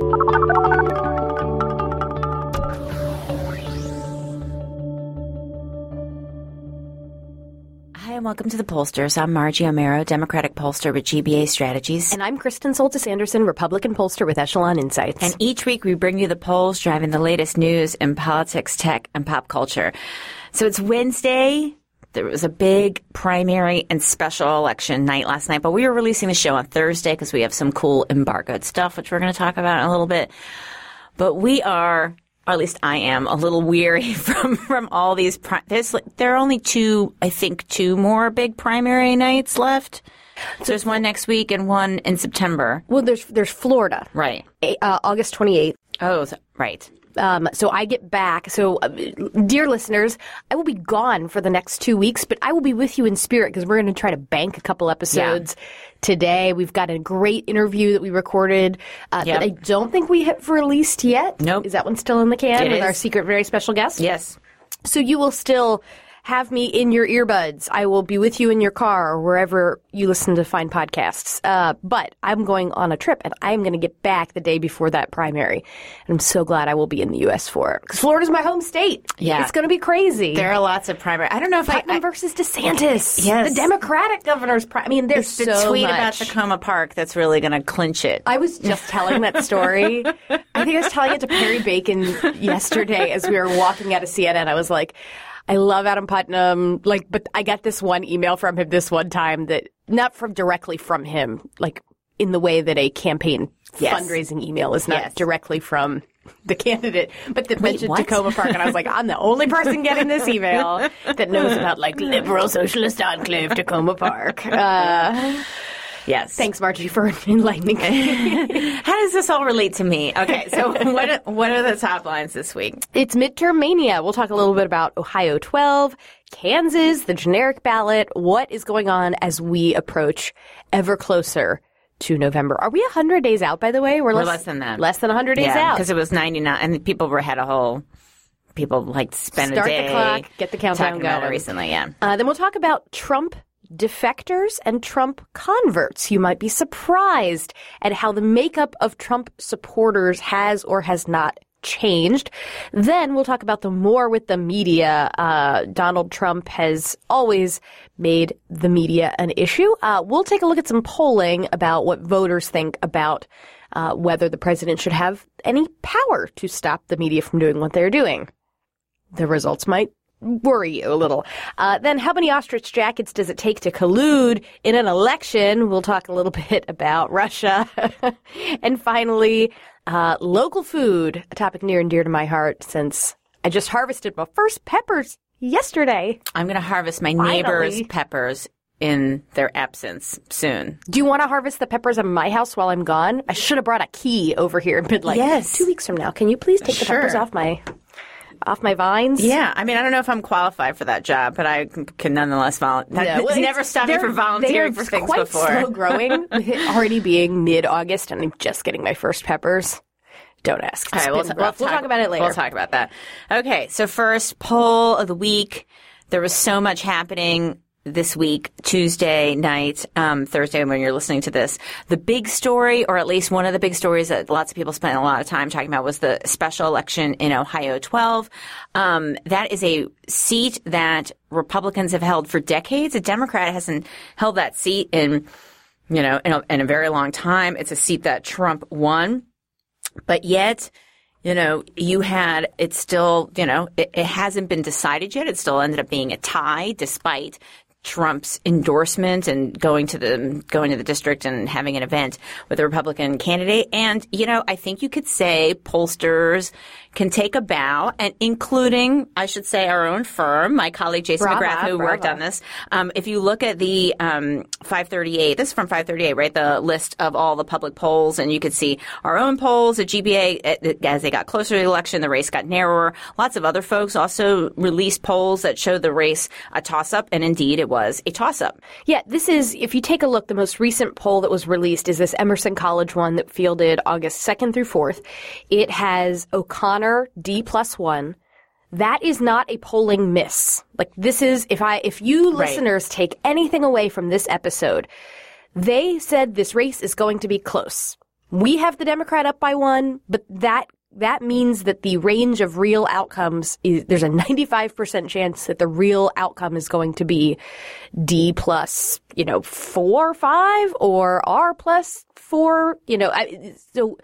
Hi, and welcome to the Pollsters. I'm Margie Omero, Democratic pollster with GBA Strategies. And I'm Kristen Soltis Anderson, Republican pollster with Echelon Insights. And each week we bring you the polls driving the latest news in politics, tech, and pop culture. So it's Wednesday. There was a big primary and special election night last night, but we were releasing the show on Thursday because we have some cool embargoed stuff, which we're going to talk about in a little bit. But we are or at least I am a little weary from from all these. Pri- there's there are only two, I think, two more big primary nights left. So there's one next week and one in September. Well, there's there's Florida, Right. uh, August 28th. Oh, so- right. Um, so I get back. So, uh, dear listeners, I will be gone for the next two weeks, but I will be with you in spirit because we're going to try to bank a couple episodes today. We've got a great interview that we recorded uh, Yep. that I don't think we have released yet. Nope. Is that one still in the can It with our secret, very special guest? Yes. So you will still have me in your earbuds. I will be with you in your car or wherever you listen to find podcasts. Uh, but I'm going on a trip and I'm going to get back the day before that primary. And I'm so glad I will be in the U.S. for it because Florida's my home state. Yeah. It's going to be crazy. There are lots of primary. I don't know if I, Putnam I versus DeSantis. Yes. The Democratic governor's pri I mean, there's it's the so tweet much. about Takoma Park that's really going to clinch it. I was just telling that story. I think I was telling it to Perry Bacon yesterday as we were walking out of CNN. I was like, I love Adam Putnam. Like, but I got this one email from him this one time that not from directly from him, like in the way that a campaign Yes. fundraising email is not Yes. directly from the candidate, but that mentioned what? Takoma Park. And I was like, I'm the only person getting this email that knows about like liberal socialist enclave Takoma Park. Uh, yes. thanks, Margie, for enlightening me. How does this all relate to me? Okay, so what are, what are the top lines this week? It's midterm mania. We'll talk a little bit about Ohio 12, Kansas, the generic ballot, what is going on as we approach ever closer to November. Are we 100 days out, by the way? We're, less than that. Less than 100 days out. because it was 99, and people were had a whole. People like spend Start a the day clock, get the countdown talking about it going. recently. Yeah, Uh, then we'll talk about Trump defectors and Trump converts. You might be surprised at how the makeup of Trump supporters has or has not changed. Then we'll talk about the more with the media. Uh, Donald Trump has always made the media an issue. Uh, we'll take a look at some polling about what voters think about uh, whether the president should have any power to stop the media from doing what they're doing the results might worry you a little. Uh, then, how many ostrich jackets does it take to collude in an election? We'll talk a little bit about Russia. and finally, uh, local food, a topic near and dear to my heart since I just harvested my first peppers yesterday. I'm going to harvest my Finally. neighbors' peppers in their absence soon. Do you want to harvest the peppers at my house while I'm gone? I should have brought a key over here and been like, Yes. two weeks from now, can you please take the Sure. peppers off my off my vines? Yeah, I mean, I don't know if I'm qualified for that job, but I can, nonetheless volunteer. No, well, never stopped me from volunteering for things quite before. slow growing, already being mid August, and I'm just getting my first peppers. Don't ask. All It's right, we'll, been we'll we'll talk about it later. We'll talk about that. Okay, so first poll of the week. There was so much happening this week, Tuesday night, um, Thursday when you're listening to this. The big story, or at least one of the big stories that lots of people spent a lot of time talking about, was the special election in Ohio 12. Um, that is a seat that Republicans have held for decades. A Democrat hasn't held that seat in, you know, in a, in a very long time. It's a seat that Trump won. But yet, you know, you had, it's still, you know, it, it hasn't been decided yet. It still ended up being a tie despite Trump's endorsement and going to the going to the district and having an event with a Republican candidate. And you know, I think you could say pollsters can take a bow, and including, I should say, our own firm, my colleague Jason Brava, McGrath, who brava. worked on this. Um, if you look at the um, 538, this is from 538, right? The list of all the public polls, and you could see our own polls at GBA as they got closer to the election, the race got narrower. Lots of other folks also released polls that showed the race a toss up, and indeed it was a toss up. Yeah, this is, if you take a look, the most recent poll that was released is this Emerson College one that fielded August 2nd through 4th. It has O'Connor D plus one. That is not a polling miss. Like this is, if I, if you Right. listeners take anything away from this episode, they said this race is going to be close. We have the Democrat up by one, but that that means that the range of real outcomes is there's a 95% chance that the real outcome is going to be D plus, you know, four, or five, or R plus four, you know, I, so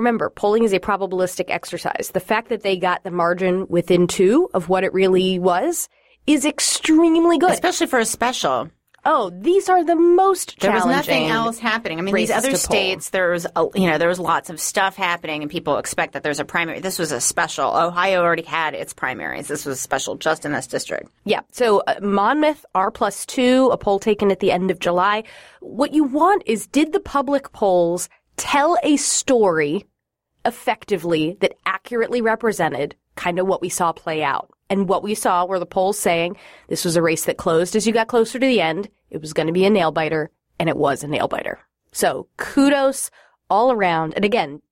remember, polling is a probabilistic exercise. The fact that they got the margin within two of what it really was is extremely good. Especially for a special. oh, these are the most There was nothing else happening. I mean, these other states, there's a, you know, there was lots of stuff happening, and people expect that there's a primary. This was a special. Ohio already had its primaries. This was a special just in this district. Yeah. So uh, Monmouth R plus two, a poll taken at the end of July. What you want is did the public polls tell a story effectively that accurately represented kind of what we saw play out? And what we saw were the polls saying this was a race that closed as you got closer to the end. It was going to be a nail biter, and it was a nail biter. So kudos all around. And again,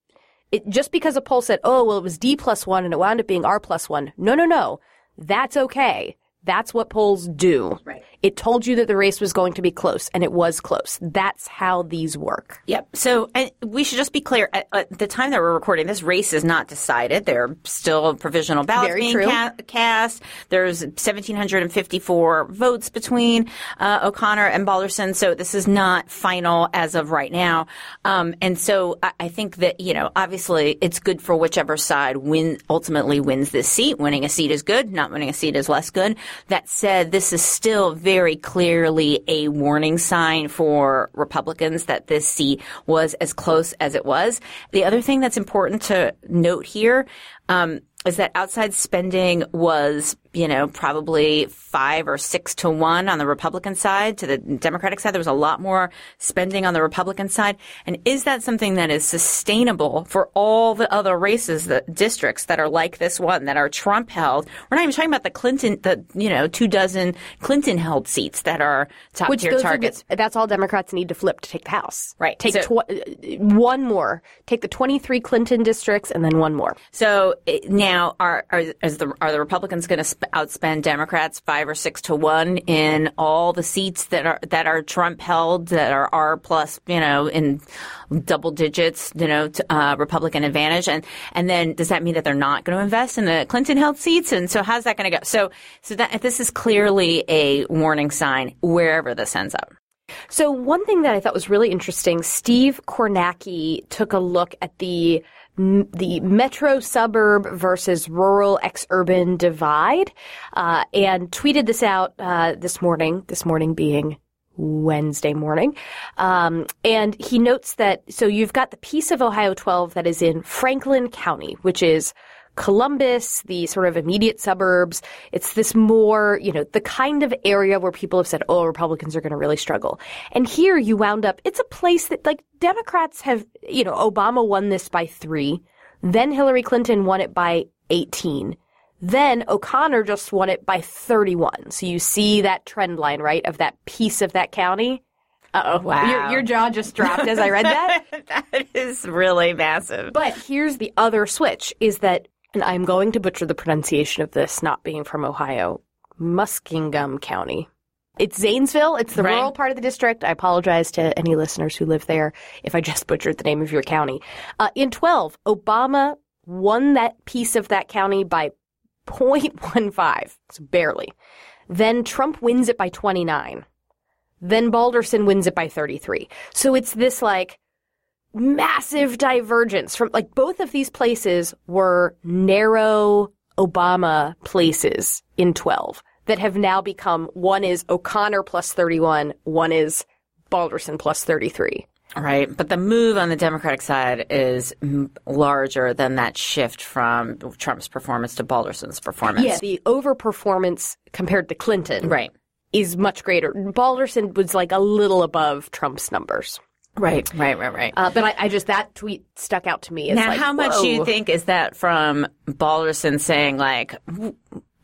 it just because a poll said, oh, well, it was D plus one and it wound up being R plus one. No, no, no. That's okay. That's what polls do. Right. It told you that the race was going to be close, and it was close. That's how these work. Yep. So and we should just be clear. At, at the time that we're recording, this race is not decided. There are still provisional ballots Very being ca- cast. There's 1,754 votes between uh, O'Connor and Balderson. So this is not final as of right now. Um, and so I, I think that you know, obviously, it's good for whichever side win ultimately wins this seat. Winning a seat is good. Not winning a seat is less good. That said, this is still very clearly a warning sign for Republicans that this seat was as close as it was. The other thing that's important to note here um, is that outside spending was, you know, probably five or six to one on the Republican side. To the Democratic side, there was a lot more spending on the Republican side. And is that something that is sustainable for all the other races, the districts that are like this one, that are Trump held? We're not even talking about the Clinton, the, you know, two dozen Clinton held seats that are top Which tier targets. the- that's all Democrats need to flip to take the House. Right. Take So- tw- uh, one more. Take the 23 Clinton districts and then one more. So now, are are, the, are the Republicans going to outspend Democrats five or six to one in all the seats that are that are Trump held that are R plus, you know, in double digits, you know, uh, Republican advantage, and and then does that mean that they're not going to invest in the Clinton held seats? And so how's that going to go? So so that this is clearly a warning sign wherever this ends up. So one thing that I thought was really interesting, Steve Kornacki took a look at the the metro suburb versus rural ex-urban divide, uh, and tweeted this out uh, this morning. This morning being Wednesday morning. Um, and he notes that, so you've got the piece of Ohio 12 that is in Franklin County, which is Columbus, the sort of immediate suburbs. It's this more, you know, the kind of area where people have said, oh, Republicans are going to really struggle. And here you wound up, it's a place that like Democrats have, you know, Obama won this by three. Then Hillary Clinton won it by 18. Then O'Connor just won it by 31. So you see that trend line, right, of that piece of that county. Uh-oh. Oh, wow. Your, your jaw just dropped as I read that. that is really massive. But here's the other switch is that, and I'm going to butcher the pronunciation of this, not being from Ohio, Muskingum County. It's Zanesville. It's the Right. rural part of the district. I apologize to any listeners who live there if I just butchered the name of your county. Uh, in 12, Obama won that piece of that county by 0.15, so barely. Then Trump wins it by 29. Then Balderson wins it by 33. So it's this like massive divergence from like both of these places were narrow Obama places in 12. that have now become one is O'Connor plus 31, one is Balderson plus 33. Right. But the move on the Democratic side is m- larger than that shift from Trump's performance to Balderson's performance. Yeah, the overperformance compared to Clinton Right. is much greater. Balderson was like a little above Trump's numbers. Right. Right. Right. Right. Uh, but I, I just, that tweet stuck out to me. As now, like, how much do you think is that from Balderson saying like, you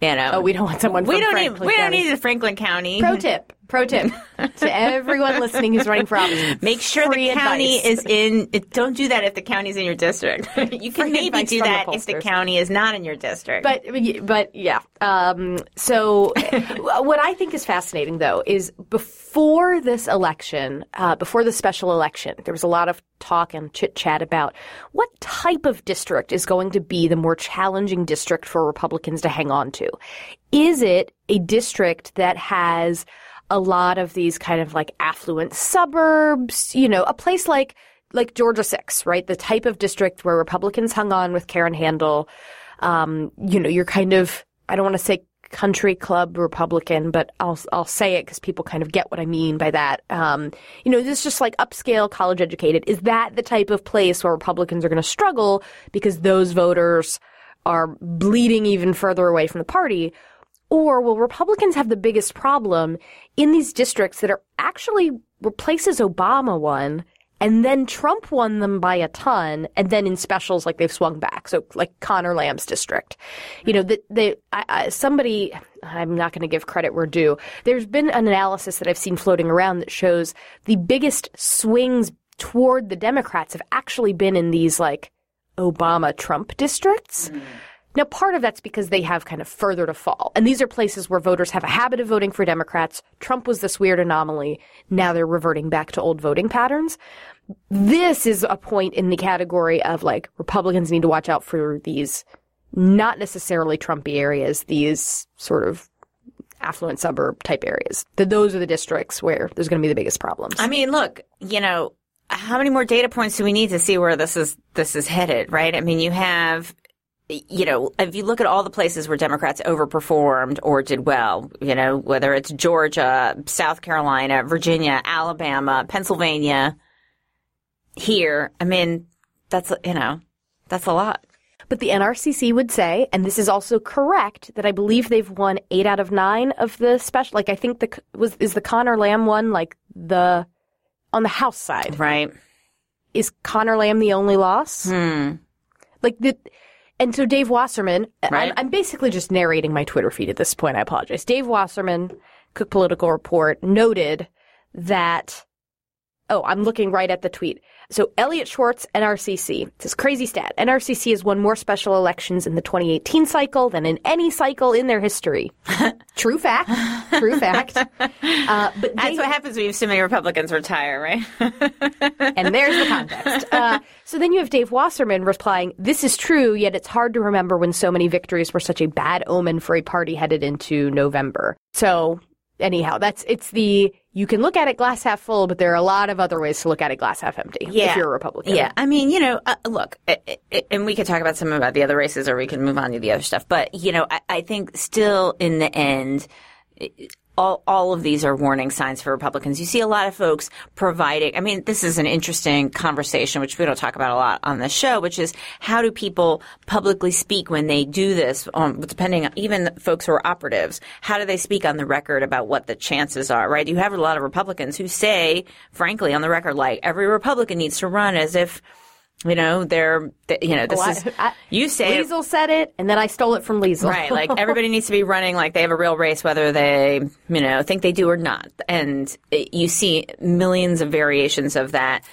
know, Oh, we don't want someone we from don't Franklin need we don't need a Franklin County. Pro tip, pro tip to everyone listening who's running for office. Make sure the county advice. is in. It, don't do that if the county's in your district. you can Free maybe do from the that if the county is not in your district. But but yeah. Um, so what I think is fascinating though is before this election, uh, before the special election, there was a lot of talk and chit chat about what type of district is going to be the more challenging district for Republicans to hang on to. Is it a district that has a lot of these kind of like affluent suburbs, you know, a place like like Georgia 6, right? The type of district where Republicans hung on with Karen Handel. Um, you know, you're kind of I don't want to say country club Republican, but I'll I'll say it because people kind of get what I mean by that. Um, you know, this is just like upscale, college educated. Is that the type of place where Republicans are going to struggle because those voters are bleeding even further away from the party? Or will Republicans have the biggest problem in these districts that are actually replaces Obama won, and then Trump won them by a ton, and then in specials like they've swung back. So like Conor Lamb's district, you know, that they I, I, somebody I'm not going to give credit where due. There's been an analysis that I've seen floating around that shows the biggest swings toward the Democrats have actually been in these like Obama Trump districts. Mm. Now, part of that's because they have kind of further to fall. And these are places where voters have a habit of voting for Democrats. Trump was this weird anomaly. Now they're reverting back to old voting patterns. This is a point in the category of like Republicans need to watch out for these not necessarily Trumpy areas, these sort of affluent suburb type areas. Those are the districts where there's going to be the biggest problems. I mean, look, you know, how many more data points do we need to see where this is this is headed, right? I mean, you have you know, if you look at all the places where Democrats overperformed or did well, you know, whether it's Georgia, South Carolina, Virginia, Alabama, Pennsylvania, here, I mean, that's, you know, that's a lot. But the NRCC would say, and this is also correct, that I believe they've won eight out of nine of the special. Like I think the was is the Conor Lamb one like the on the House side. Right. Is Conor Lamb the only loss? Hmm. Like the. And so Dave Wasserman, Right. I'm, I'm basically just narrating my Twitter feed at this point. I apologize. Dave Wasserman, Cook Political Report, noted that. Oh, I'm looking right at the tweet. So Elliot Schwartz, NRCC. This is crazy stat. NRCC has won more special elections in the 2018 cycle than in any cycle in their history. True fact. True fact. Uh, but That's Dave- what happens when you have so many Republicans retire, right? and there's the context. Uh, so then you have Dave Wasserman replying, This is true, yet it's hard to remember when so many victories were such a bad omen for a party headed into November. So, anyhow, that's it's the you can look at it glass half full, but there are a lot of other ways to look at it glass half empty if you're a Republican. Yeah, I mean, you know, uh, look, uh, uh, and we could talk about some about the other races, or we can move on to the other stuff. But you know, I, I think still in the end. All, all of these are warning signs for Republicans. You see a lot of folks providing, I mean, this is an interesting conversation, which we don't talk about a lot on the show, which is how do people publicly speak when they do this, um, depending on even folks who are operatives, how do they speak on the record about what the chances are, right? You have a lot of Republicans who say, frankly, on the record, like every Republican needs to run as if, you know, they're, th- you know, this Well, is, I- I- you say, Liesel said it, and then I stole it from Liesel. Right, like everybody needs to be running like they have a real race, whether they, you know, think they do or not. And it, you see millions of variations of that,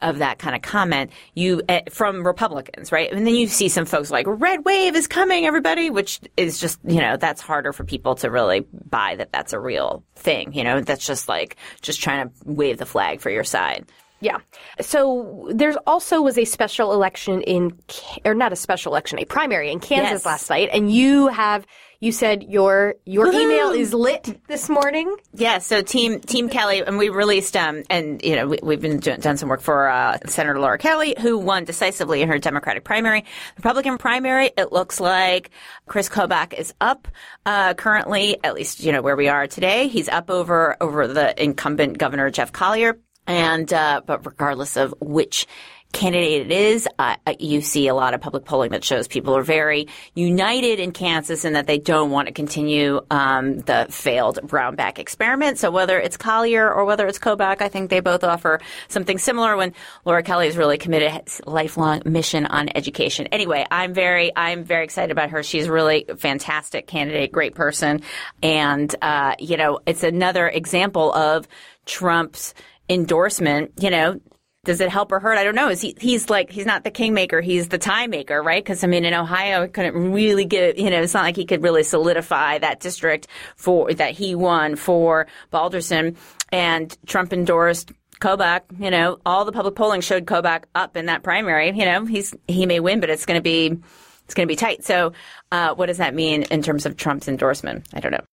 of that kind of comment. You eh, from Republicans, right? And then you see some folks like "red wave is coming, everybody," which is just, you know, that's harder for people to really buy that that's a real thing. You know, that's just like just trying to wave the flag for your side. Yeah. So there's also was a special election in, or not a special election, a primary in Kansas Yes. last night, and you have, you said your your email is lit this morning. Yeah, so Team Team Kelly, and we released, um, and you know, we, we've been do- done some work for uh, Senator Laura Kelly, who won decisively in her Democratic primary. Republican primary, it looks like Chris Kobach is up uh, currently, at least you know where we are today. He's up over over the incumbent Governor Jeff Colyer, and uh, but regardless of which candidate it is, uh, you see a lot of public polling that shows people are very united in Kansas and that they don't want to continue um, the failed Brownback experiment. So whether it's Colyer or whether it's Kobach, I think they both offer something similar. When Laura Kelly is really committed lifelong mission on education. Anyway, I'm very I'm very excited about her. She's really fantastic candidate, great person, and uh, you know it's another example of Trump's endorsement. You know, does it help or hurt? I don't know. Is he, he's like, he's not the kingmaker, he's the tie maker, right? Because I mean, in Ohio, he couldn't really get, you know, it's not like he could really solidify that district for, that he won for Balderson. And Trump endorsed Kobach, you know, all the public polling showed Kobach up in that primary. You know, he's, he may win, but it's going to be, it's going to be tight. So, uh, what does that mean in terms of Trump's endorsement? I don't know.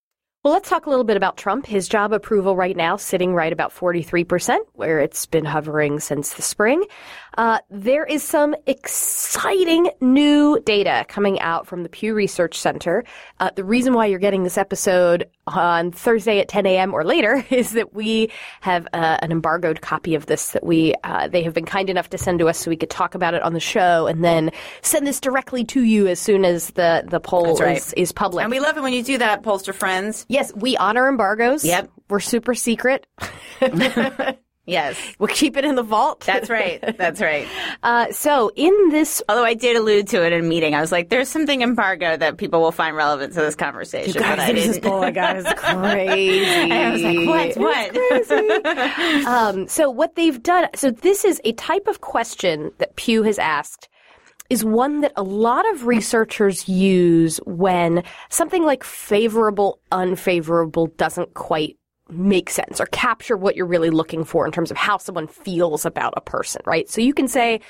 Well, let's talk a little bit about Trump. His job approval right now sitting right about 43%, where it's been hovering since the spring. Uh, there is some exciting new data coming out from the Pew Research Center. Uh, the reason why you're getting this episode on Thursday at 10 a.m. or later is that we have uh, an embargoed copy of this that we uh, they have been kind enough to send to us so we could talk about it on the show and then send this directly to you as soon as the the poll right. is, is public. And we love it when you do that, pollster friends. Yes, we honor embargoes. Yep. We're super secret. Yes. We'll keep it in the vault. That's right. That's right. Uh, so in this, Although I did allude to it in a meeting, I was like, "There's something embargo that people will find relevant to this conversation." but I didn't. poll guy is crazy. I was like, "What? What?" Um, so what they've done, so this is a type of question that Pew has asked is one that a lot of researchers use when something like favorable, unfavorable doesn't quite make sense or capture what you're really looking for in terms of how someone feels about a person, right? So you can say,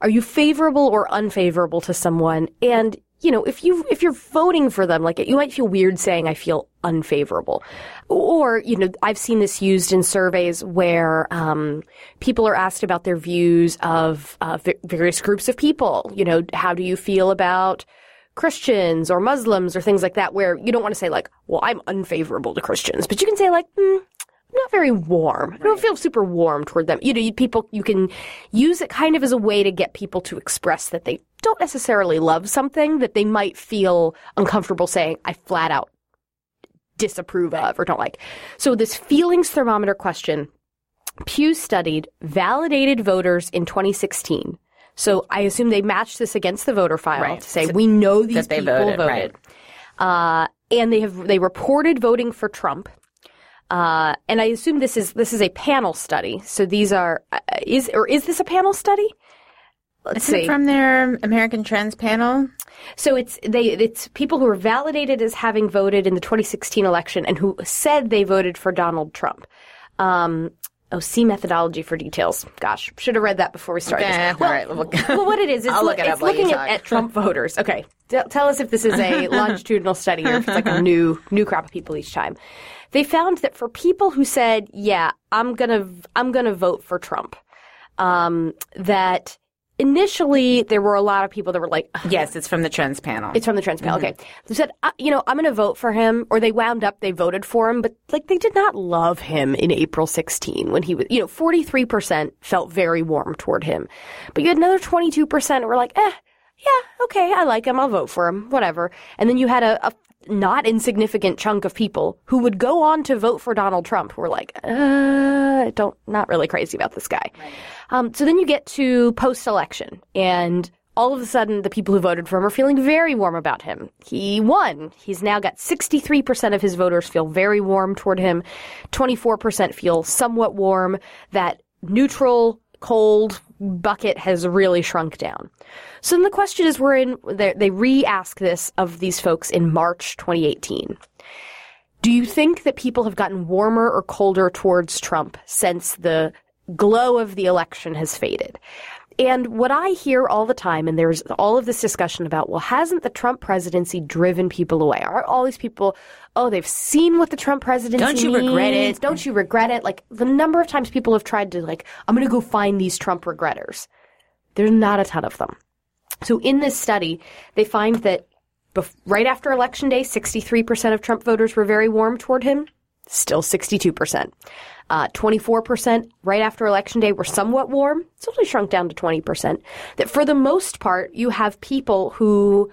are you favorable or unfavorable to someone? And you know, if you if you're voting for them, like you might feel weird saying I feel unfavorable, or you know, I've seen this used in surveys where um, people are asked about their views of uh, various groups of people. You know, how do you feel about Christians or Muslims or things like that? Where you don't want to say like, well, I'm unfavorable to Christians, but you can say like, hmm, I'm not very warm. I don't feel super warm toward them. You know, you, people, you can use it kind of as a way to get people to express that they don't necessarily love something that they might feel uncomfortable saying, I flat out disapprove of or don't like. So this feelings thermometer question, Pew studied validated voters in 2016. So I assume they matched this against the voter file Right. to say we know these people voted, voted. Uh, and they have they reported voting for Trump. Uh, and I assume this is this is a panel study. So these are uh, is or is this a panel study? Let's Is it see. from their American Trends panel? So it's they it's people who are validated as having voted in the 2016 election and who said they voted for Donald Trump. Um, oh, see methodology for details. Gosh, should have read that before we started. Okay, this. Well, all right, we'll- well, what it is, it's, look it it's up while you looking at, at Trump voters. Okay, T- tell us if this is a longitudinal study or if it's like a new new crop of people each time. They found that for people who said, "Yeah, I'm gonna I'm gonna vote for Trump," um, that initially there were a lot of people that were like, Yes, it's from the Trends panel. it's from the Trends panel. Okay. They said, uh, you know, I'm going to vote for him, or they wound up, they voted for him, but like they did not love him in April 16 when he was, you know, 43% felt very warm toward him. But you had another 22% who were like, eh, yeah, okay, I like him, I'll vote for him, whatever. And then you had a, a not insignificant chunk of people who would go on to vote for Donald Trump who were like, uh, don't, not really crazy about this guy. Um, so then you get to post election and all of a sudden the people who voted for him are feeling very warm about him. He won. He's now got 63% of his voters feel very warm toward him. 24% feel somewhat warm. That neutral, cold bucket has really shrunk down. So then the question is, we're in, they re-ask this of these folks in March 2018. Do you think that people have gotten warmer or colder towards Trump since the glow of the election has faded. And what I hear all the time, and there's all of this discussion about, well, hasn't the Trump presidency driven people away? Are all these people, oh, they've seen what the Trump presidency Don't you regret it? Don't you regret it? Like the number of times people have tried to like, I'm going to go find these Trump regretters. There's not a ton of them. So in this study, they find that bef- right after election day, 63% of Trump voters were very warm toward him. Still 62%. Uh, 24% right after election day were somewhat warm. It's only shrunk down to 20%. That for the most part, you have people who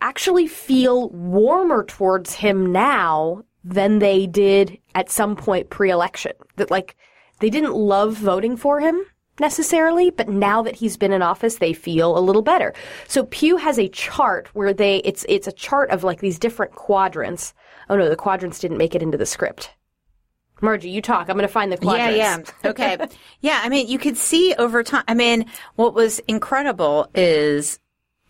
actually feel warmer towards him now than they did at some point pre-election. That like, they didn't love voting for him necessarily, but now that he's been in office, they feel a little better. So Pew has a chart where they, it's, it's a chart of like these different quadrants. Oh no, the quadrants didn't make it into the script. Margie, you talk. I'm going to find the quadrants. Yeah, yeah. Okay. yeah, I mean, you could see over time. I mean, what was incredible is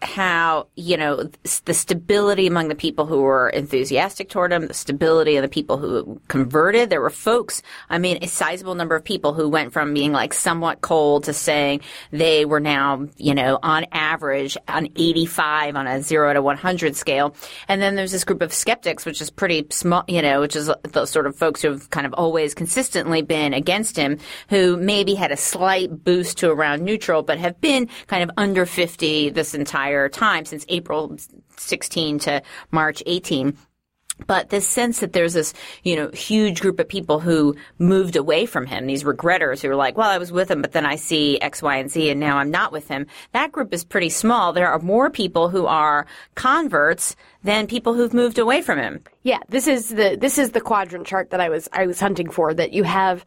how, you know, the stability among the people who were enthusiastic toward him, the stability of the people who converted. There were folks, I mean, a sizable number of people who went from being like somewhat cold to saying they were now, you know, on average on 85 on a 0 to 100 scale. And then there's this group of skeptics, which is pretty small, you know, which is the sort of folks who have kind of always consistently been against him, who maybe had a slight boost to around neutral, but have been kind of under 50 this entire time since April 16 to March 18 but this sense that there's this, you know, huge group of people who moved away from him, these regretters who are like, well, I was with him, but then I see X, Y, and Z, and now I'm not with him. That group is pretty small. There are more people who are converts than people who've moved away from him. Yeah, this is the this is the quadrant chart that I was I was hunting for. That you have,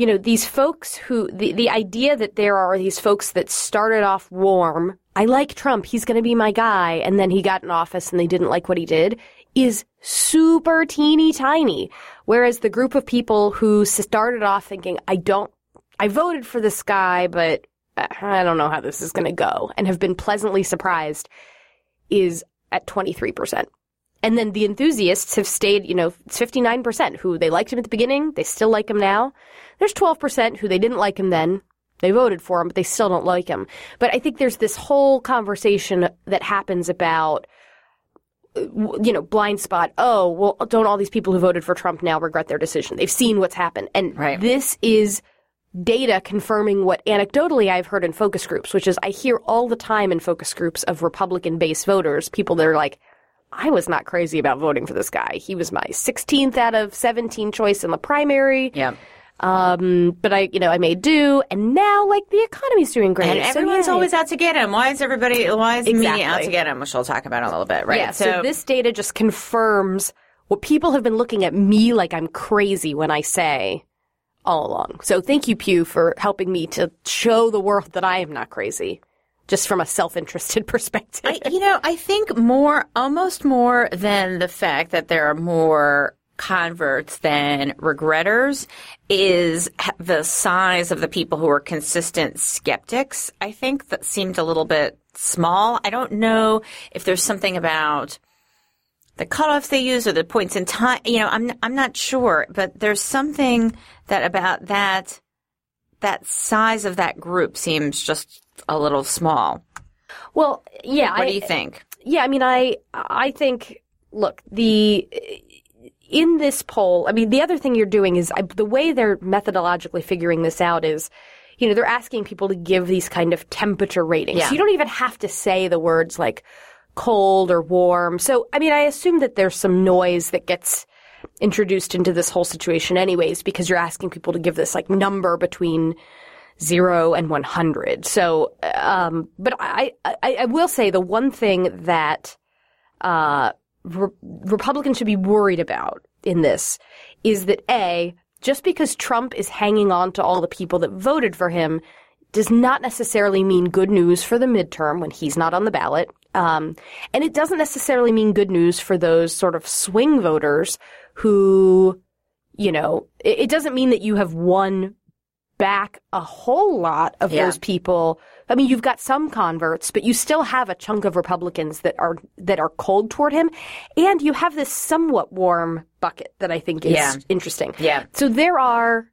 you know, these folks who the the idea that there are these folks that started off warm. I like Trump. He's going to be my guy, and then he got in office and they didn't like what he did. Is super teeny tiny. Whereas the group of people who started off thinking, I don't, I voted for this guy, but uh, I don't know how this is going to go, and have been pleasantly surprised, is at 23%. And then the enthusiasts have stayed, you know, it's 59% who they liked him at the beginning, they still like him now. There's 12% who they didn't like him then, they voted for him, but they still don't like him. But I think there's this whole conversation that happens about, uh, you know, blind spot. Oh, well, don't all these people who voted for Trump now regret their decision? They've seen what's happened. And Right. this is data confirming what anecdotally I've heard in focus groups, which is I hear all the time in focus groups of Republican based voters, people that are like, I was not crazy about voting for this guy. He was my 16th out of 17 choice in the primary. Yeah. Um, but I, you know, I made do, and now like the economy's doing great. And So, everyone's yay. always out to get him. Why is everybody, why is the media out to get him? Which we'll talk about in a little bit, right? Yeah, so, this data just confirms what people have been looking at me like I'm crazy when I say all along. So thank you, Pew, for helping me to show the world that I am not crazy, just from a self-interested perspective. I, you know, I think more, almost more than the fact that there are more converts than regretters is the size of the people who are consistent skeptics. I think that seemed a little bit small. I don't know if there's something about the cutoffs they use or the points in time. You know, I'm I'm not sure, but there's something that about that that size of that group seems just a little small. well, yeah. What I, do you think? Yeah, I mean, I I think look the in this poll. I mean, the other thing you're doing is I, the way they're methodologically figuring this out is. You know, they're asking people to give these kind of temperature ratings. Yeah. So you don't even have to say the words like cold or warm. So, I mean, I assume that there's some noise that gets introduced into this whole situation anyways, because you're asking people to give this like number between zero and 100. So, um, but I, I, I will say the one thing that, uh, Re- Republicans should be worried about in this is that A, just because Trump is hanging on to all the people that voted for him does not necessarily mean good news for the midterm when he's not on the ballot. Um, and it doesn't necessarily mean good news for those sort of swing voters who, you know, it, it doesn't mean that you have won back a whole lot of Yeah. those people. I mean, you've got some converts, but you still have a chunk of Republicans that are that are cold toward him, and you have this somewhat warm bucket that I think is Yeah. interesting. Yeah. So there are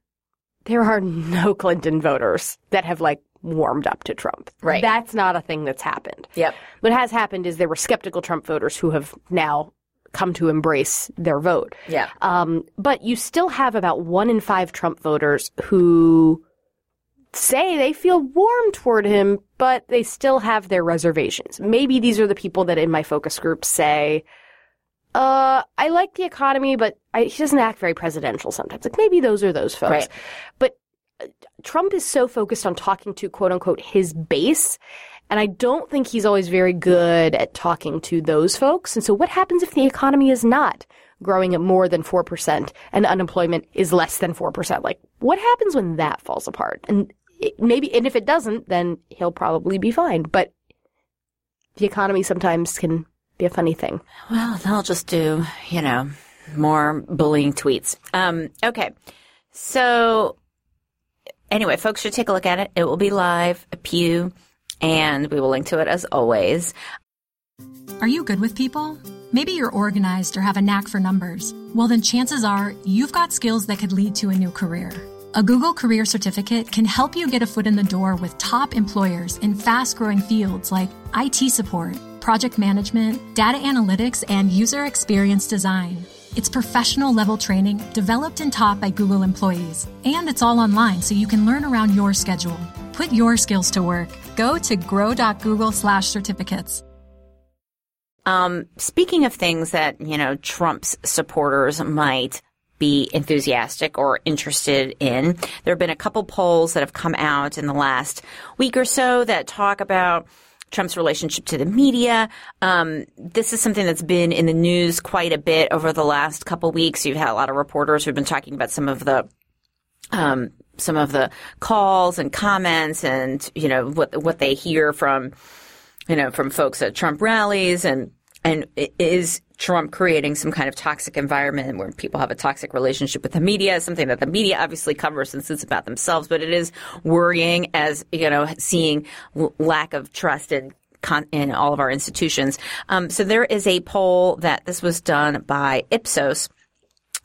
there are no Clinton voters that have like warmed up to Trump. Right. That's not a thing that's happened. Yep. What has happened is there were skeptical Trump voters who have now come to embrace their vote. Yeah. Um, but you still have about one in five Trump voters who say they feel warm toward him, but they still have their reservations. Maybe these are the people that in my focus group say, uh, I like the economy, but I, he doesn't act very presidential sometimes. Like maybe those are those folks. Right. But uh, Trump is so focused on talking to quote unquote his base. And I don't think he's always very good at talking to those folks. And so what happens if the economy is not growing at more than 4% and unemployment is less than 4%? Like what happens when that falls apart? And maybe, and if it doesn't, then he'll probably be fine. But the economy sometimes can be a funny thing. Well, they'll just do, you know, more bullying tweets. Um, okay. So anyway, folks should take a look at it. It will be live, a pew, and we will link to it as always. Are you good with people? Maybe you're organized or have a knack for numbers. Well, then chances are you've got skills that could lead to a new career. A Google Career Certificate can help you get a foot in the door with top employers in fast growing fields like IT support, project management, data analytics, and user experience design. It's professional level training developed and taught by Google employees, and it's all online so you can learn around your schedule. Put your skills to work. Go to grow.google slash certificates. Um, speaking of things that, you know, Trump's supporters might be enthusiastic or interested in, there have been a couple polls that have come out in the last week or so that talk about Trump's relationship to the media. Um, this is something that's been in the news quite a bit over the last couple weeks. You've had a lot of reporters who've been talking about some of the um, some of the calls and comments and you know what what they hear from you know from folks at Trump rallies and and is Trump creating some kind of toxic environment where people have a toxic relationship with the media, something that the media obviously covers since it's about themselves, but it is worrying as, you know, seeing lack of trust in in all of our institutions. Um, so there is a poll that this was done by Ipsos.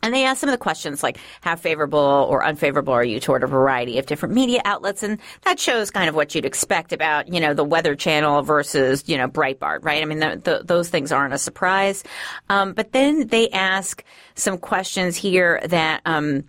And they asked some of the questions like how favorable or unfavorable are you toward a variety of different media outlets? And that shows kind of what you'd expect about, you know, the Weather Channel versus, you know, Breitbart, right? I mean, the, the, those things aren't a surprise. Um, but then they ask some questions here that, um,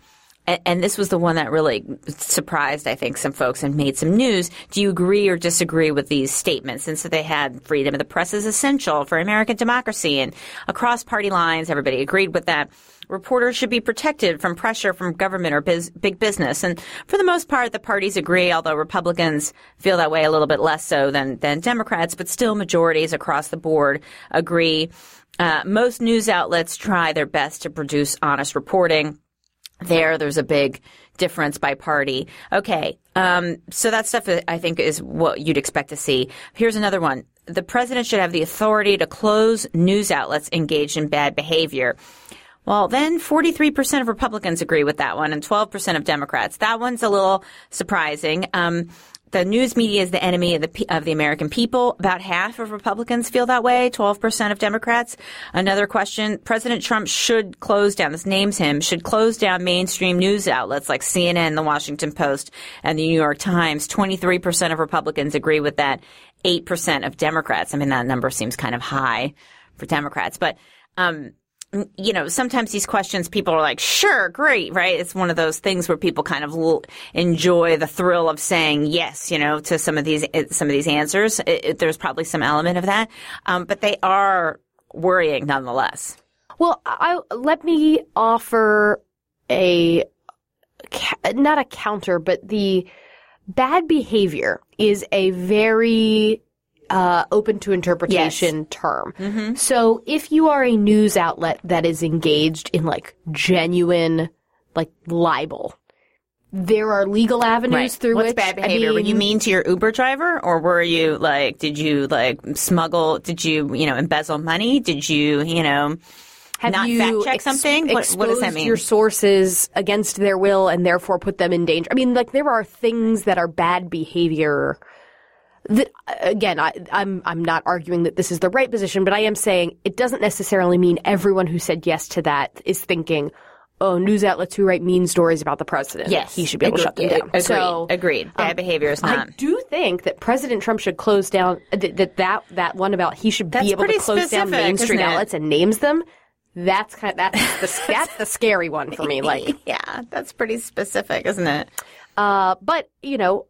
and this was the one that really surprised, I think, some folks and made some news. Do you agree or disagree with these statements? And so they had freedom of the press is essential for American democracy and across party lines, everybody agreed with that. Reporters should be protected from pressure from government or biz, big business. And for the most part, the parties agree, although Republicans feel that way a little bit less so than, than Democrats, but still majorities across the board agree. Uh, most news outlets try their best to produce honest reporting there there's a big difference by party. Okay, um, so that stuff I think is what you'd expect to see. Here's another one. The president should have the authority to close news outlets engaged in bad behavior. Well, then 43% of Republicans agree with that one and 12% of Democrats. That one's a little surprising. Um, the news media is the enemy of the of the American people. About half of Republicans feel that way. Twelve percent of Democrats. Another question: President Trump should close down. This names him should close down mainstream news outlets like CNN, The Washington Post, and the New York Times. Twenty three percent of Republicans agree with that. Eight percent of Democrats. I mean, that number seems kind of high for Democrats, but. Um, you know, sometimes these questions people are like, sure, great, right? It's one of those things where people kind of enjoy the thrill of saying yes, you know, to some of these some of these answers. It, it, there's probably some element of that, um, but they are worrying nonetheless. Well, I, let me offer a not a counter, but the bad behavior is a very uh, open to interpretation yes. term. Mm-hmm. So if you are a news outlet that is engaged in like genuine like libel, there are legal avenues right. through What's which bad behavior? I mean, were you mean to your Uber driver, or were you like, did you like smuggle? Did you you know embezzle money? Did you you know? Have not you fact check ex- something? What, what, does that mean? Your sources against their will and therefore put them in danger. I mean, like there are things that are bad behavior that again, I, I'm I'm not arguing that this is the right position, but I am saying it doesn't necessarily mean everyone who said yes to that is thinking, oh, news outlets who write mean stories about the president, Yes, he should be able to shut them down. Agreed. So Agreed. Bad behavior is not. I do think that President Trump should close down that that that, that one about he should That's be able to close down mainstream outlets and names them. That's kind of, that's the that's the scary one for me. Like, yeah, that's pretty specific, isn't it? uh, but you know,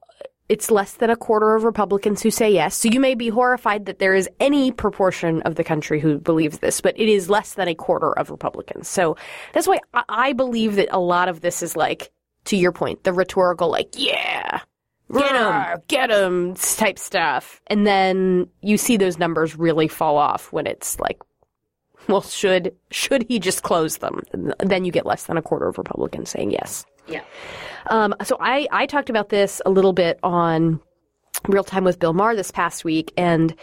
it's less than a quarter of Republicans who say yes. So you may be horrified that there is any proportion of the country who believes this, but it is less than a quarter of Republicans. So that's why I, believe that a lot of this is like, to your point, the rhetorical, like, yeah. get Get 'em. "Rah, get 'em type stuff. And then you see those numbers really fall off when it's like, well, should, should he just close them? And then you get less than a quarter of Republicans saying yes. Yeah. Um, so I, I talked about this a little bit on Real Time with Bill Maher this past week, and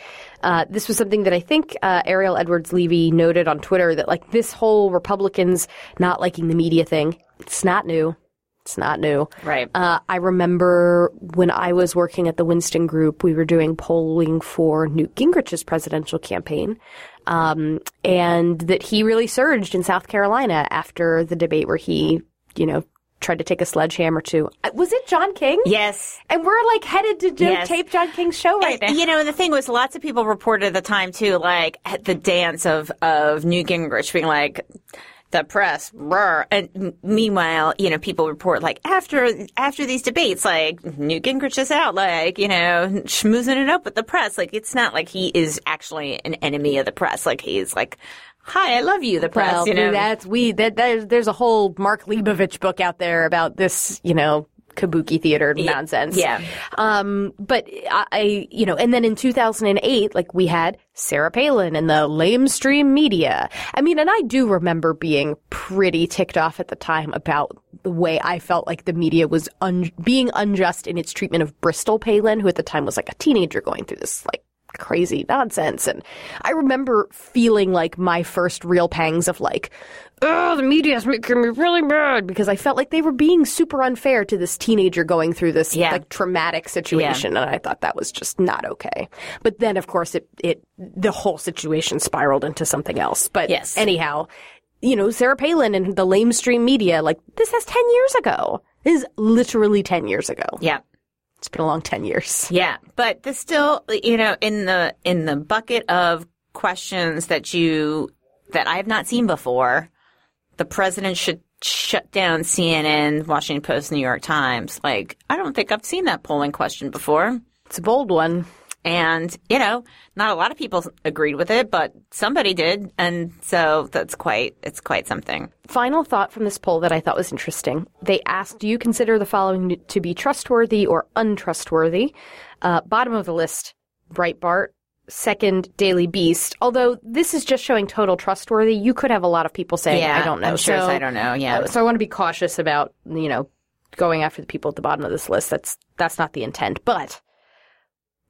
uh, this was something that I think uh, Ariel Edwards Levy noted on Twitter that like this whole Republicans not liking the media thing, it's not new. It's not new. Right. Uh, I remember when I was working at the Winston Group, we were doing polling for Newt Gingrich's presidential campaign, um, and that he really surged in South Carolina after the debate where he, you know, tried to take a sledgehammer to. uh, Was it John King? Yes. And we're like headed to do Yes. tape John King's show right And, now. You know, and the thing was, lots of people reported at the time too, like at the dance of of Newt Gingrich being like. The press, brr. and meanwhile, you know, people report like after after these debates, like Newt Gingrich is out, like you know, schmoozing it up with the press. Like it's not like he is actually an enemy of the press. Like he's like, "Hi, I love you," the press. Well, you know, that's we that there's there's a whole Mark Leibovich book out there about this, you know, kabuki theater nonsense. yeah. Um, but I, I, you know, and then in 2008, like we had Sarah Palin and the lamestream media. I mean, and I do remember being pretty ticked off at the time about the way I felt like the media was un- being unjust in its treatment of Bristol Palin, who at the time was like a teenager going through this like crazy nonsense. And I remember feeling like my first real pangs of like, oh, the media is making me really mad because I felt like they were being super unfair to this teenager going through this Yeah. like traumatic situation. And I thought that was just not okay. But then, of course, it, it, the whole situation spiraled into something else. But Yes. anyhow, you know, Sarah Palin and the lamestream media, like, this is 10 years ago. This is literally 10 years ago. yeah. It's been a long 10 years. Yeah, but this still, you know, in the in the bucket of questions that you that I have not seen before, the president should shut down CNN, Washington Post, New York Times. Like, I don't think I've seen that polling question before. It's a bold one. And, you know, not a lot of people agreed with it, but somebody did. And so that's quite, it's quite something. Final thought from this poll that I thought was interesting. They asked, do you consider the following to be trustworthy or untrustworthy? Uh, bottom of the list, Breitbart. Second, Daily Beast. Although this is just showing total trustworthy, you could have a lot of people saying, Yeah, I don't know. I'm sure So- I don't know, yeah. uh, So I want to be cautious about, you know, going after the people at the bottom of this list. That's, that's not the intent. But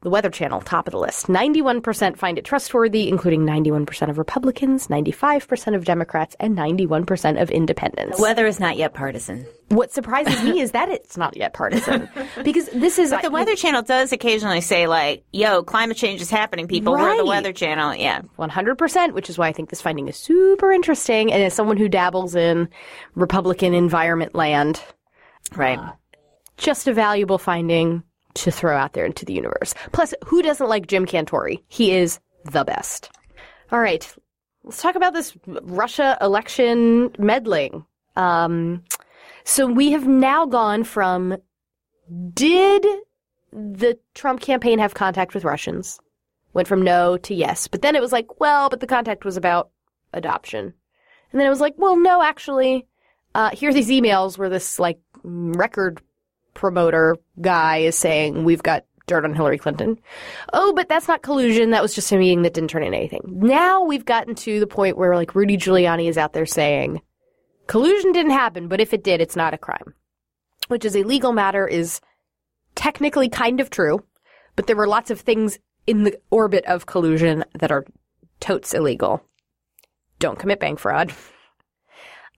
the Weather Channel, top of the list. 91% find it trustworthy, including 91% of Republicans, 95% of Democrats, and 91% of independents. The Weather is not yet partisan. What surprises me is that it's not yet partisan. because this is. But the Weather Channel does occasionally say, like, yo, climate change is happening, people. We're the Weather Channel. Yeah. 100%, which is why I think this finding is super interesting. And as someone who dabbles in Republican environment land, Right. Uh, just a valuable finding to throw out there into the universe. Plus, who doesn't like Jim Cantore? He is the best. All right, let's talk about this Russia election meddling. Um, so we have now gone from did the Trump campaign have contact with Russians? Went from no to yes. But then it was like, well, but the contact was about adoption. And then it was like, well, no, actually, uh, here are these emails where this like record promoter guy is saying we've got dirt on Hillary Clinton. Oh, but that's not collusion. That was just a meeting that didn't turn into anything. Now we've gotten to the point where like Rudy Giuliani is out there saying collusion didn't happen, but if it did, it's not a crime. Which is a legal matter is technically kind of true, but there were lots of things in the orbit of collusion that are totes illegal. Don't commit bank fraud.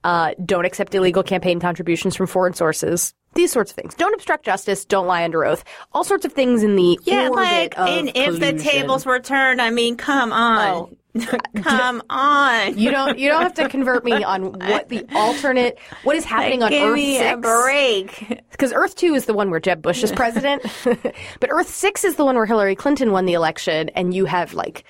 Uh, don't accept illegal campaign contributions from foreign sources. These sorts of things. Don't obstruct justice. Don't lie under oath. All sorts of things in the Yeah, like, and if the tables were turned, I mean, come on. Oh, Come on. You don't you don't have to convert me on what the alternate what is happening on Give Earth me a 6 break. because Earth 2 is the one where Jeb Bush is president. but Earth 6 is the one where Hillary Clinton won the election and you have like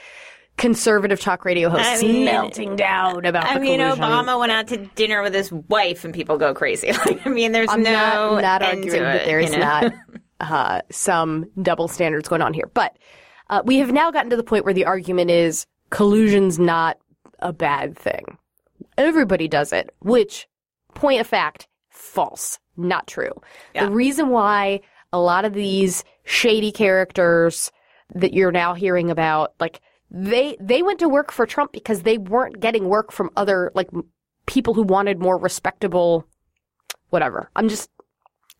conservative talk radio hosts I mean- melting down about I mean, collusion. Obama went out to dinner with his wife, and people go crazy. Like, I mean, there's I'm no not, not arguing that there is you know? not uh, some double standards going on here. But uh, we have now gotten to the point where the argument is collusion's not a bad thing. Everybody does it, which, point of fact, false, not true. Yeah. The reason why a lot of these shady characters that you're now hearing about, like, they they went to work for Trump because they weren't getting work from other like people who wanted more respectable whatever. I'm just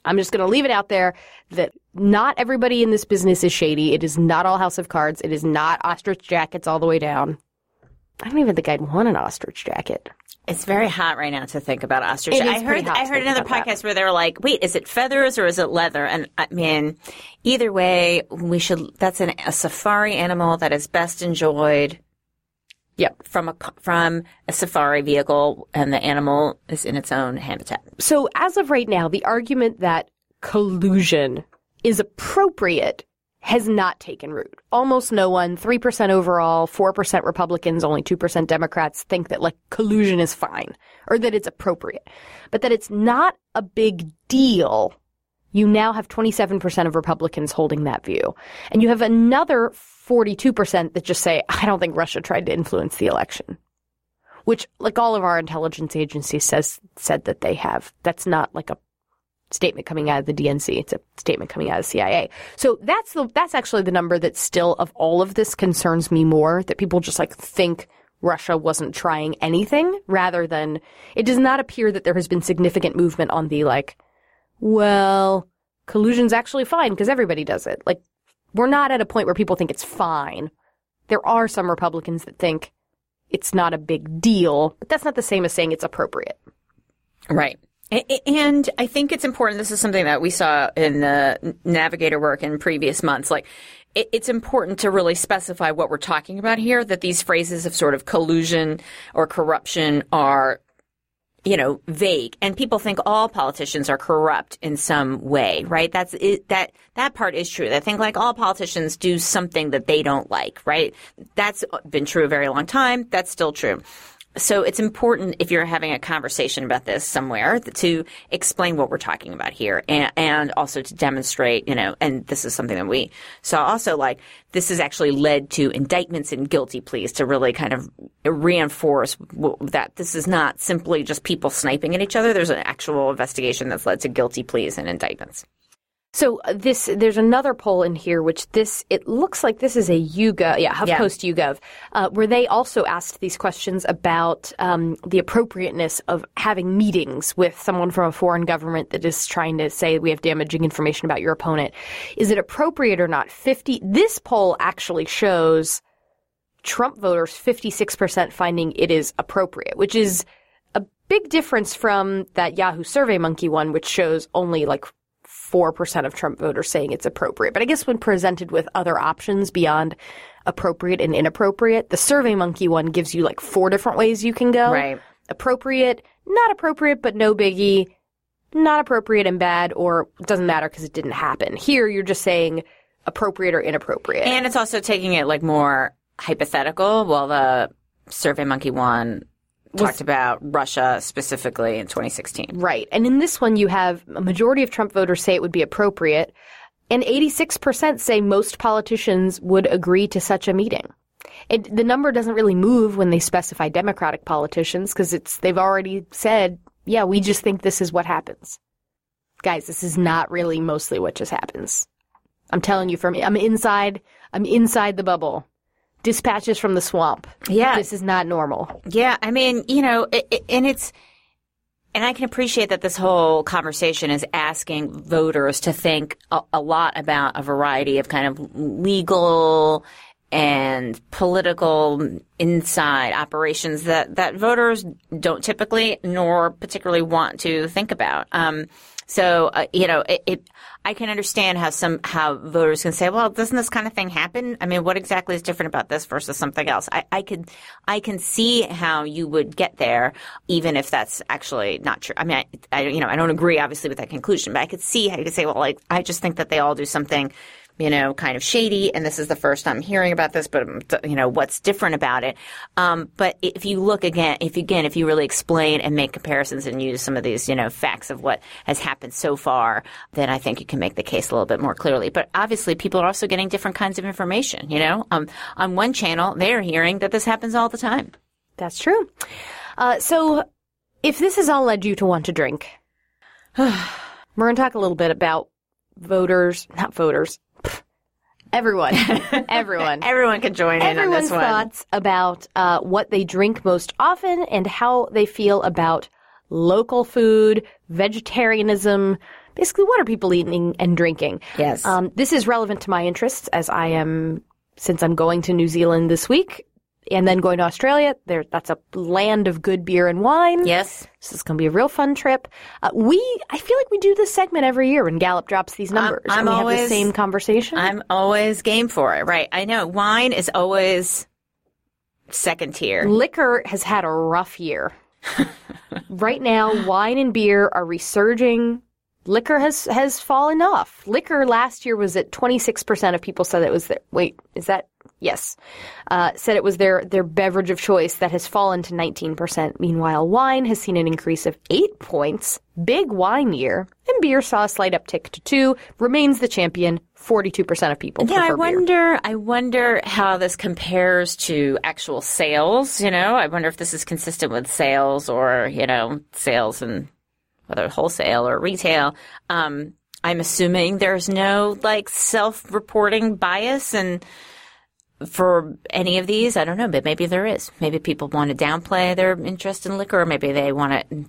I'm just going to leave it out there that not everybody in this business is shady. It is not all House of Cards. It is not ostrich jackets all the way down. I don't even think I'd want an ostrich jacket. It's very hot right now to think about ostrich. I heard I heard another about that. podcast where they were like, "Wait, is it feathers or is it leather?" And I mean, either way, we should. That's an, a safari animal that is best enjoyed. Yep. From a from a safari vehicle, and the animal is in its own habitat. So as of right now, the argument that collusion is appropriate has not taken root. Almost no one, 3% overall, 4% Republicans, only 2% Democrats think that like collusion is fine or that it's appropriate. But that it's not a big deal. You now have 27% of Republicans holding that view. And you have another 42% that just say, I don't think Russia tried to influence the election which like all of our intelligence agencies says said that they have. That's not like a statement coming out of the DNC. It's a statement coming out of the CIA. So that's the that's actually the number that still of all of this concerns me more that people just like think Russia wasn't trying anything rather than it does not appear that there has been significant movement on the like well collusion's actually fine because everybody does it. Like we're not at a point where people think it's fine. There are some Republicans that think it's not a big deal, but that's not the same as saying it's appropriate. Right. And I think it's important. This is something that we saw in the Navigator work in previous months. Like, it's important to really specify what we're talking about here, that these phrases of sort of collusion or corruption are, you know, vague. And people think all politicians are corrupt in some way, right? That's it, that, that part is true. They think like all politicians do something that they don't like, right? That's been true a very long time. That's still true. So it's important if you're having a conversation about this somewhere to explain what we're talking about here and, and also to demonstrate, you know, and this is something that we saw also like this has actually led to indictments and guilty pleas to really kind of reinforce that this is not simply just people sniping at each other. There's an actual investigation that's led to guilty pleas and indictments. So uh, this, there's another poll in here, which this, it looks like this is a YouGov, yeah, HuffPost YouGov, uh, where they also asked these questions about um, the appropriateness of having meetings with someone from a foreign government that is trying to say we have damaging information about your opponent. Is it appropriate or not? 50, this poll actually shows Trump voters 56% finding it is appropriate, which is a big difference from that Yahoo Survey Monkey one, which shows only like 4% of Trump voters saying it's appropriate. But I guess when presented with other options beyond appropriate and inappropriate, the Survey Monkey one gives you like four different ways you can go. Right. Appropriate, not appropriate, but no biggie, not appropriate and bad, or it doesn't matter because it didn't happen. Here, you're just saying appropriate or inappropriate. And it's also taking it like more hypothetical. While the Survey Monkey one talked about Russia specifically in 2016. Right. And in this one, you have a majority of Trump voters say it would be appropriate, and 86% say most politicians would agree to such a meeting. It, the number doesn't really move when they specify Democratic politicians because it's they've already said, yeah, we just think this is what happens. Guys, this is not really mostly what just happens. I'm telling you from I'm inside I'm inside the bubble. Dispatches from the swamp. Yeah. This is not normal. Yeah, I mean, you know, it, it, and it's, and I can appreciate that this whole conversation is asking voters to think a, a lot about a variety of kind of legal and political inside operations that, that voters don't typically nor particularly want to think about. Um, So, uh, you know, it, it, I can understand how some, how voters can say, well, doesn't this kind of thing happen? I mean, what exactly is different about this versus something else? I, I could, I can see how you would get there, even if that's actually not true. I mean, I, I, you know, I don't agree obviously with that conclusion, but I could see how you could say, well, like, I just think that they all do something you know, kind of shady, and this is the first I'm hearing about this, but you know, what's different about it? Um, but if you look again, if again, if you really explain and make comparisons and use some of these, you know, facts of what has happened so far, then I think you can make the case a little bit more clearly. But obviously, people are also getting different kinds of information. You know, um, on one channel, they're hearing that this happens all the time. That's true. Uh, so, if this has all led you to want to drink, we're going to talk a little bit about voters, not voters, everyone, everyone, everyone can join in on this one. thoughts about uh, what they drink most often and how they feel about local food, vegetarianism. Basically, what are people eating and drinking? Yes. Um, this is relevant to my interests as I am, since I'm going to New Zealand this week and then going to Australia. There, that's a land of good beer and wine. Yes. This is going to be a real fun trip. Uh, we, I feel like we do this segment every year when Gallup drops these numbers. I'm and we always, have the same conversation. I'm always game for it. Right. I know wine is always second tier. Liquor has had a rough year. right now, wine and beer are resurging. Liquor has has fallen off. Liquor last year was at 26% of people said it was their, wait, is that, yes, uh, said it was their, their beverage of choice that has fallen to 19%. Meanwhile, wine has seen an increase of eight points, big wine year, and beer saw a slight uptick to two, remains the champion, 42% of people yeah, I prefer beer. wonder. I wonder how this compares to actual sales. You know, I wonder if this is consistent with sales or you know sales and whether wholesale or retail. Um, I'm assuming there's no like self-reporting bias and for any of these, I don't know, but maybe there is. Maybe people want to downplay their interest in liquor, or maybe they want to,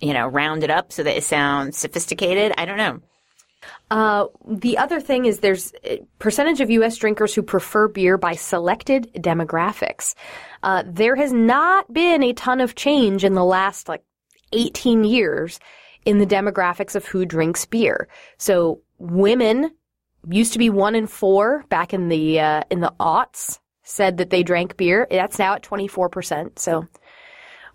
you know, round it up so that it sounds sophisticated. I don't know. Uh, the other thing is there's percentage of U.S. drinkers who prefer beer by selected demographics. Uh, there has not been a ton of change in the last like 18 years in the demographics of who drinks beer. So women used to be one in four back in the uh, in the aughts said that they drank beer. That's now at 24 percent. So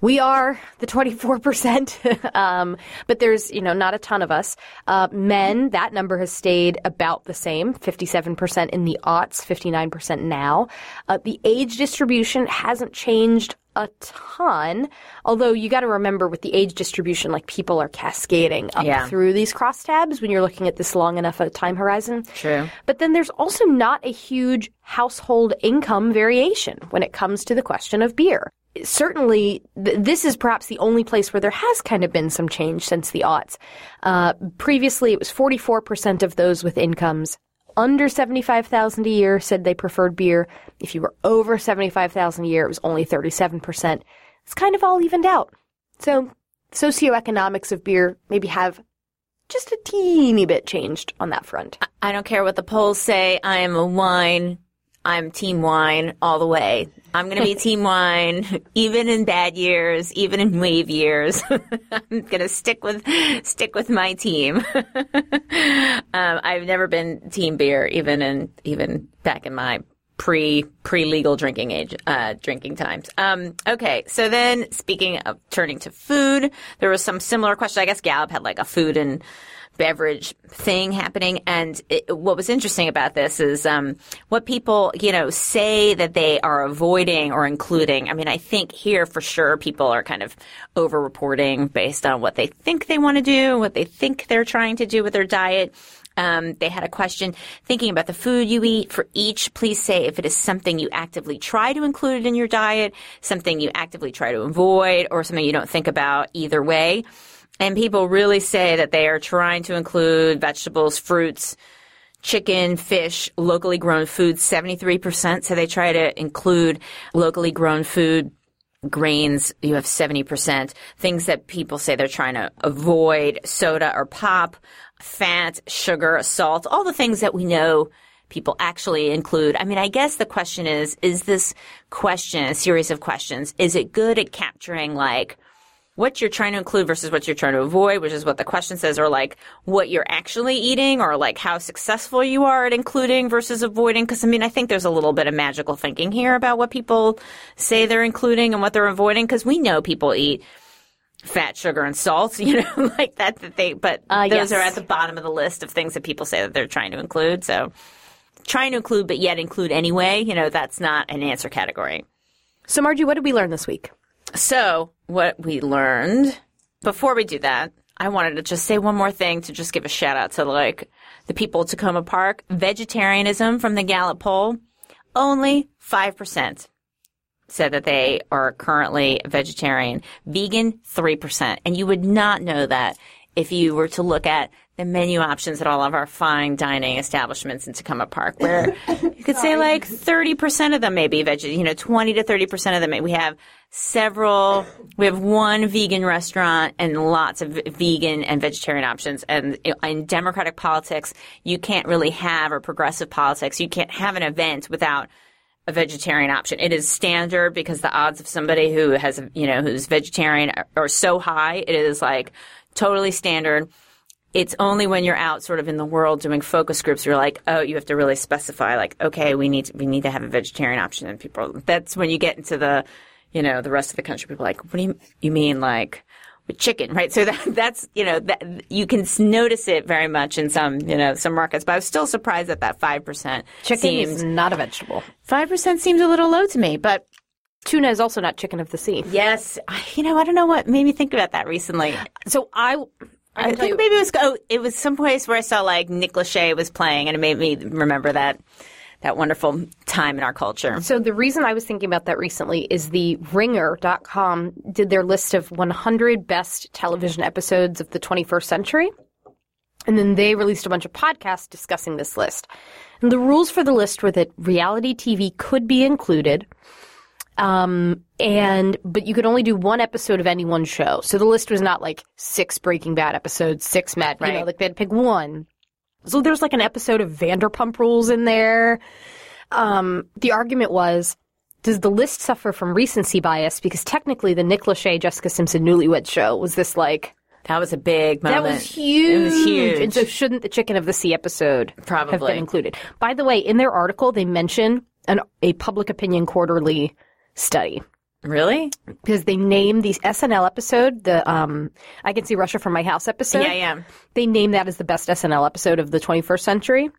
we are the 24%. um, but there's, you know, not a ton of us. Uh, men, that number has stayed about the same, 57% in the aughts, 59% now. Uh, the age distribution hasn't changed a ton. Although you got to remember with the age distribution, like people are cascading up Yeah. through these crosstabs when you're looking at this long enough a time horizon. True. But then there's also not a huge household income variation when it comes to the question of beer. Certainly, th- this is perhaps the only place where there has kind of been some change since the aughts. Uh, previously, it was 44% of those with incomes under 75,000 a year said they preferred beer. If you were over 75,000 a year, it was only 37%. It's kind of all evened out. So, socioeconomics of beer maybe have just a teeny bit changed on that front. I don't care what the polls say. I am a wine. I'm team wine all the way. I'm going to be team wine, even in bad years, even in wave years. I'm going to stick with stick with my team. um, I've never been team beer, even in even back in my pre pre legal drinking age uh, drinking times. Um, okay, so then speaking of turning to food, there was some similar question. I guess Gallup had like a food and beverage thing happening. And it, what was interesting about this is um, what people, you know, say that they are avoiding or including. I mean, I think here for sure people are kind of over-reporting based on what they think they want to do, what they think they're trying to do with their diet. Um, they had a question thinking about the food you eat. For each, please say if it is something you actively try to include in your diet, something you actively try to avoid, or something you don't think about either way. And people really say that they are trying to include vegetables, fruits, chicken, fish, locally grown food. 73% say they try to include locally grown food. Grains, you have 70%. Things that people say they're trying to avoid, soda or pop, fat, sugar, salt, all the things that we know people actually include. I mean, I guess the question is, is this question, a series of questions, is it good at capturing like what you're trying to include versus what you're trying to avoid, which is what the question says, or like what you're actually eating, or like how successful you are at including versus avoiding. Because I mean, I think there's a little bit of magical thinking here about what people say they're including and what they're avoiding. Because we know people eat fat, sugar, and salt, you know, like that. That they, but Uh, those yes. are at the bottom of the list of things that people say that they're trying to include. So trying to include, but yet include anyway, you know, that's not an answer category. So, Margie, what did we learn this week? So, what we learned before we do that, I wanted to just say one more thing to just give a shout out to like the people at Takoma Park. Vegetarianism from the Gallup poll, only 5% said that they are currently vegetarian. Vegan, 3%. And you would not know that if you were to look at the menu options at all of our fine dining establishments in Takoma Park, where you could say like 30% of them may be veg, you know, 20 to 30% of them. may- We have several, we have one vegan restaurant and lots of vegan and vegetarian options. And in democratic politics, you can't really have, or progressive politics, you can't have an event without a vegetarian option. It is standard because the odds of somebody who has, you know, who's vegetarian are, are so high. It is like totally standard. It's only when you're out sort of in the world doing focus groups, you're like, oh, you have to really specify like, okay, we need to, we need to have a vegetarian option. And people, that's when you get into the, you know, the rest of the country. People are like, what do you, you mean like, with chicken, right? So that, that's, you know, that you can notice it very much in some, you know, some markets, but I was still surprised that that 5% Chicken seems, is not a vegetable. 5% seems a little low to me, but Tuna is also not chicken of the sea. yes, I- you know, I don't know what made me think about that recently. So I, I, I think you, maybe it was, oh, it was some place where I saw like Nick Lachey was playing and it made me remember that, that wonderful time in our culture. So the reason I was thinking about that recently is the ringer.com did their list of 100 best television episodes of the 21st century. And then they released a bunch of podcasts discussing this list. And the rules for the list were that reality TV could be included. Um, and, but you could only do one episode of any one show. So the list was not like six Breaking Bad episodes, six Mad, you know, Right. like they had to pick one. So there's like an episode of Vanderpump Rules in there. Um, the argument was, does the list suffer from recency bias? Because technically, the Nick Lachey, Jessica Simpson Newlywed Show was this like That was a big moment. that was huge. It was huge. And so, shouldn't the Chicken of the Sea episode probably have been included? By the way, in their article, they mention an a Public Opinion Quarterly study really? because they name the SNL episode, the um, I can see Russia from my house episode. Yeah, yeah. They name that as the best SNL episode of the 21st century.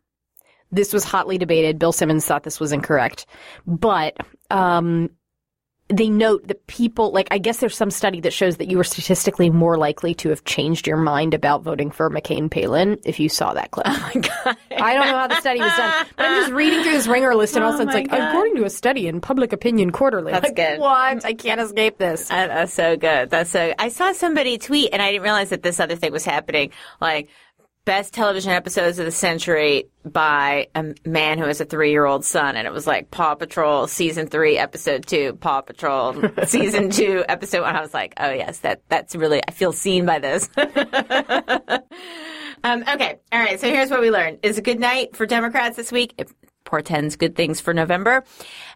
This was hotly debated. Bill Simmons thought this was incorrect. But um, they note that people, like, I guess there's some study that shows that you were statistically more likely to have changed your mind about voting for McCain Palin if you saw that clip. Oh my God. I don't know how the study was done, but I'm just reading through this ringer list and all of a sudden Oh it's like, God. according to a study in Public Opinion Quarterly. That's Like, good. What? I can't escape this. That- That's so good. That's so. I saw somebody tweet, and I didn't realize that this other thing was happening. Like best television episodes of the century by a man who has a three-year-old son, and it was like Paw Patrol season three, episode two, Paw Patrol season two, episode one. I was like, oh yes, that that's really. I feel seen by this. um, okay, all right. So here's what we learned: is a good night for Democrats this week. It portends good things for November.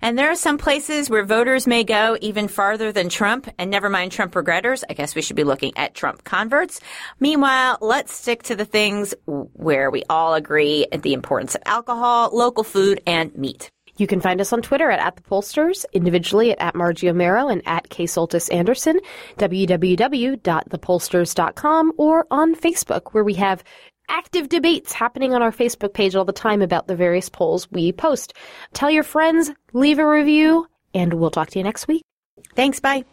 And there are some places where voters may go even farther than Trump, and never mind Trump regretters. I guess we should be looking at Trump converts. Meanwhile, let's stick to the things where we all agree at the importance of alcohol, local food, and meat. You can find us on Twitter at, at the pollsters, individually at, at Margie Omero and at Soltis Anderson, www.thepollsters.com, or on Facebook, where we have active debates happening on our Facebook page all the time about the various polls we post. Tell your friends, leave a review, and we'll talk to you next week. Thanks. Bye.